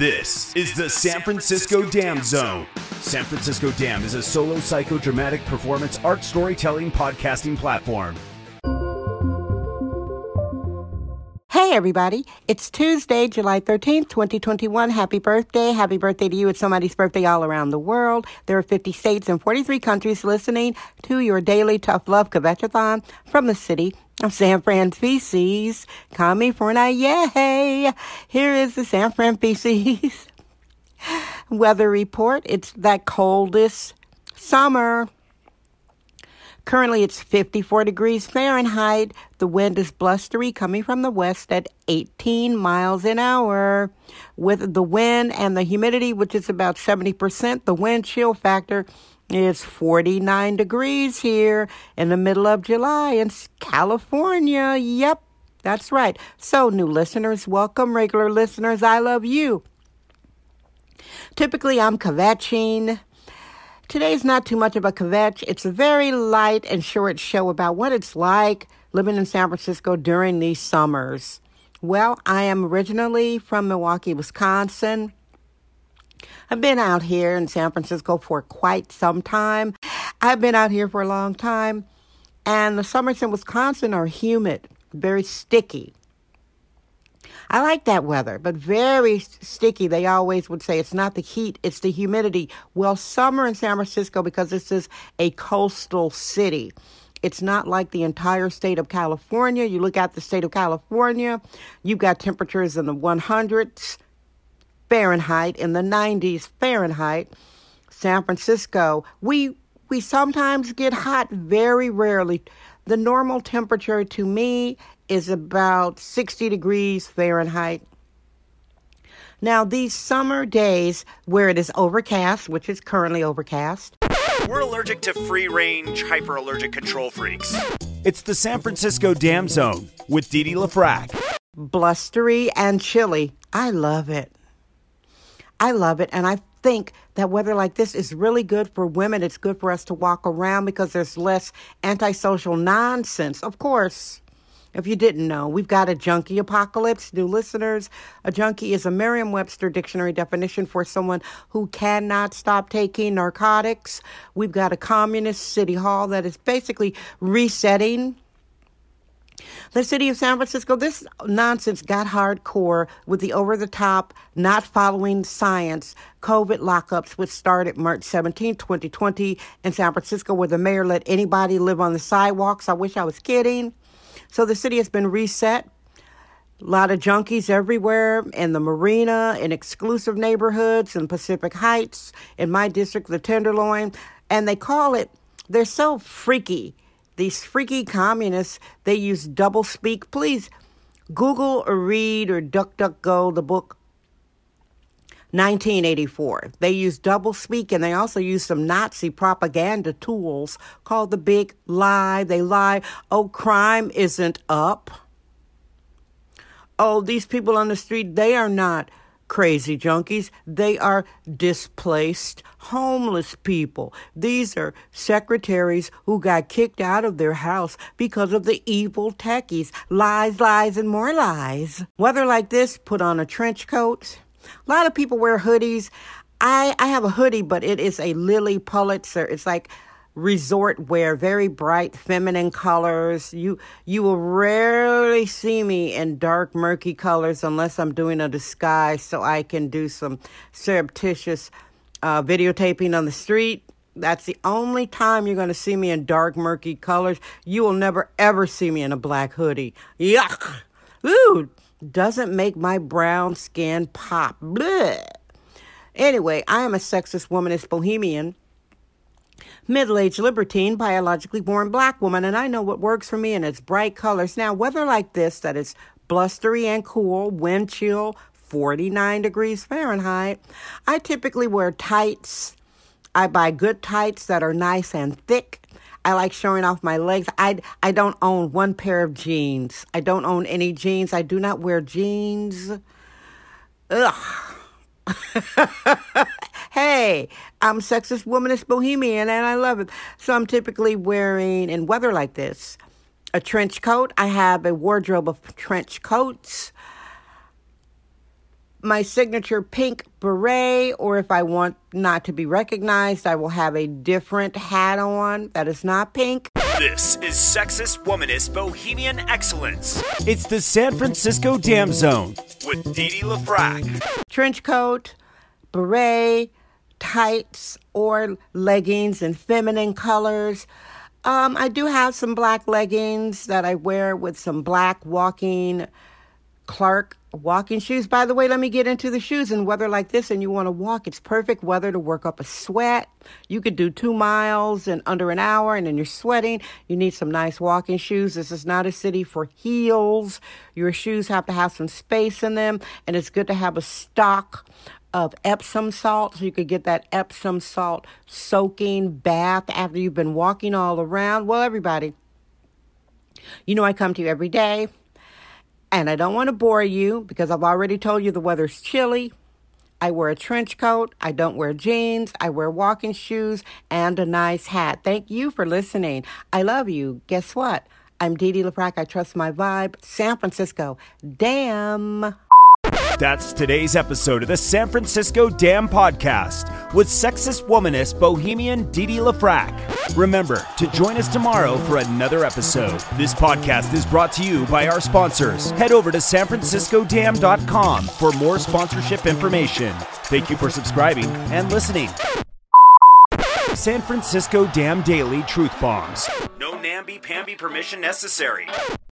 This is the San Francisco Dam Zone. San Francisco Dam is a solo psychodramatic performance art storytelling podcasting platform. Hey, everybody. It's Tuesday, July 13th, 2021. Happy birthday. Happy birthday to you. It's somebody's birthday all around the world. There are 50 states and 43 countries listening to your daily tough love kvetchathon from the city San Fran Feces. California, yay! Here is the San Fran Feces weather report. It's that coldest summer. Currently, it's 54 degrees Fahrenheit. The wind is blustery coming from the west at 18 miles an hour. With the wind and the humidity, which is about 70%, the wind chill factor is 49 degrees here in the middle of July in California. Yep, that's right. So, new listeners, welcome. Regular listeners, I love you. Typically, I'm kvetching. Today's not too much of a kvetch. It's a very light and short show about what it's like living in San Francisco during these summers. Well, I am originally from Milwaukee, Wisconsin. I've been out here in San Francisco for quite some time. I've been out here for a long time, and the summers in Wisconsin are humid, very sticky. I like that weather, but very sticky. They always would say it's not the heat, it's the humidity. Well, summer in San Francisco, because this is a coastal city, it's not like the entire state of California. You look at the state of California, you've got temperatures in the 100s Fahrenheit, in the 90s Fahrenheit. San Francisco, we we sometimes get hot, very rarely. The normal temperature to me is about 60 degrees Fahrenheit. Now, these summer days where it is overcast, which is currently overcast, We're allergic to free range, hyper allergic control freaks. It's the San Francisco Dam Zone with Didi LaFrac. blustery and chilly, I love it. I love it. And I think that weather like this is really good for women. It's good for us to walk around because there's less antisocial nonsense. Of course, if you didn't know, we've got a junkie apocalypse. New listeners, a junkie is a Merriam Webster dictionary definition for someone who cannot stop taking narcotics. We've got a communist city hall that is basically resetting the city of San Francisco, this nonsense got hardcore with the over the top, not following science COVID lockups, which started March 17, 2020, in San Francisco, where the mayor let anybody live on the sidewalks. I wish I was kidding. So the city has been reset. A lot of junkies everywhere in the marina, in exclusive neighborhoods, in Pacific Heights, in my district, the Tenderloin. And they call it, they're so freaky. These freaky communists, they use double speak. Please Google or read or DuckDuckGo the book 1984. They use double speak and they also use some Nazi propaganda tools called the big lie. They lie, oh, crime isn't up. Oh, these people on the street, they are not crazy junkies. They are displaced homeless people. These are secretaries who got kicked out of their house because of the evil techies. Lies, lies, and more lies. Weather like this, put on a trench coat. A lot of people wear hoodies. I, I have a hoodie, but it is a Lilly Pulitzer. It's like resort wear, very bright feminine colors. You you will rarely see me in dark murky colors unless I'm doing a disguise so I can do some surreptitious uh, videotaping on the street. That's the only time you're going to see me in dark murky colors. You will never ever see me in a black hoodie. Yuck! Ooh, doesn't make my brown skin pop. Bleh. Anyway, I am a sexist womanist bohemian middle aged libertine, biologically born black woman, and I know what works for me, and it's bright colors. Now, weather like this, that is blustery and cool, wind chill, 49 degrees Fahrenheit, I typically wear tights I buy good tights that are nice and thick. I like showing off my legs. I, I don't own one pair of jeans. I don't own any jeans. I do not wear jeans. Ugh. hey, I'm sexist, womanist, bohemian, and I love it. So I'm typically wearing, in weather like this, a trench coat. I have a wardrobe of trench coats my signature pink beret, or if I want not to be recognized, I will have a different hat on that is not pink. This is Sexist Womanist Bohemian Excellence. It's the San Francisco Dam Zone with Dee Dee LaFrac. Trench coat, beret, tights, or leggings in feminine colors. Um, I do have some black leggings that I wear with some black walking Clark walking shoes. By the way, let me get into the shoes in weather like this and you want to walk. It's perfect weather to work up a sweat. You could do two miles in under an hour and then you're sweating. You need some nice walking shoes. This is not a city for heels. Your shoes have to have some space in them and it's good to have a stock of Epsom salt so you could get that Epsom salt soaking bath after you've been walking all around. Well, everybody, you know I come to you every day and I don't want to bore you because I've already told you the weather's chilly. I wear a trench coat. I don't wear jeans. I wear walking shoes and a nice hat. Thank you for listening. I love you. Guess what? I'm Dee Dee LaFrac. I trust my vibe. San Francisco. Damn. That's today's episode of the San Francisco Dam Podcast with sexist womanist bohemian Didi LaFrac. Remember to join us tomorrow for another episode. This podcast is brought to you by our sponsors. Head over to sanfranciscodam.com for more sponsorship information. Thank you for subscribing and listening. San Francisco Dam Daily Truth Bombs. No namby-pamby permission necessary.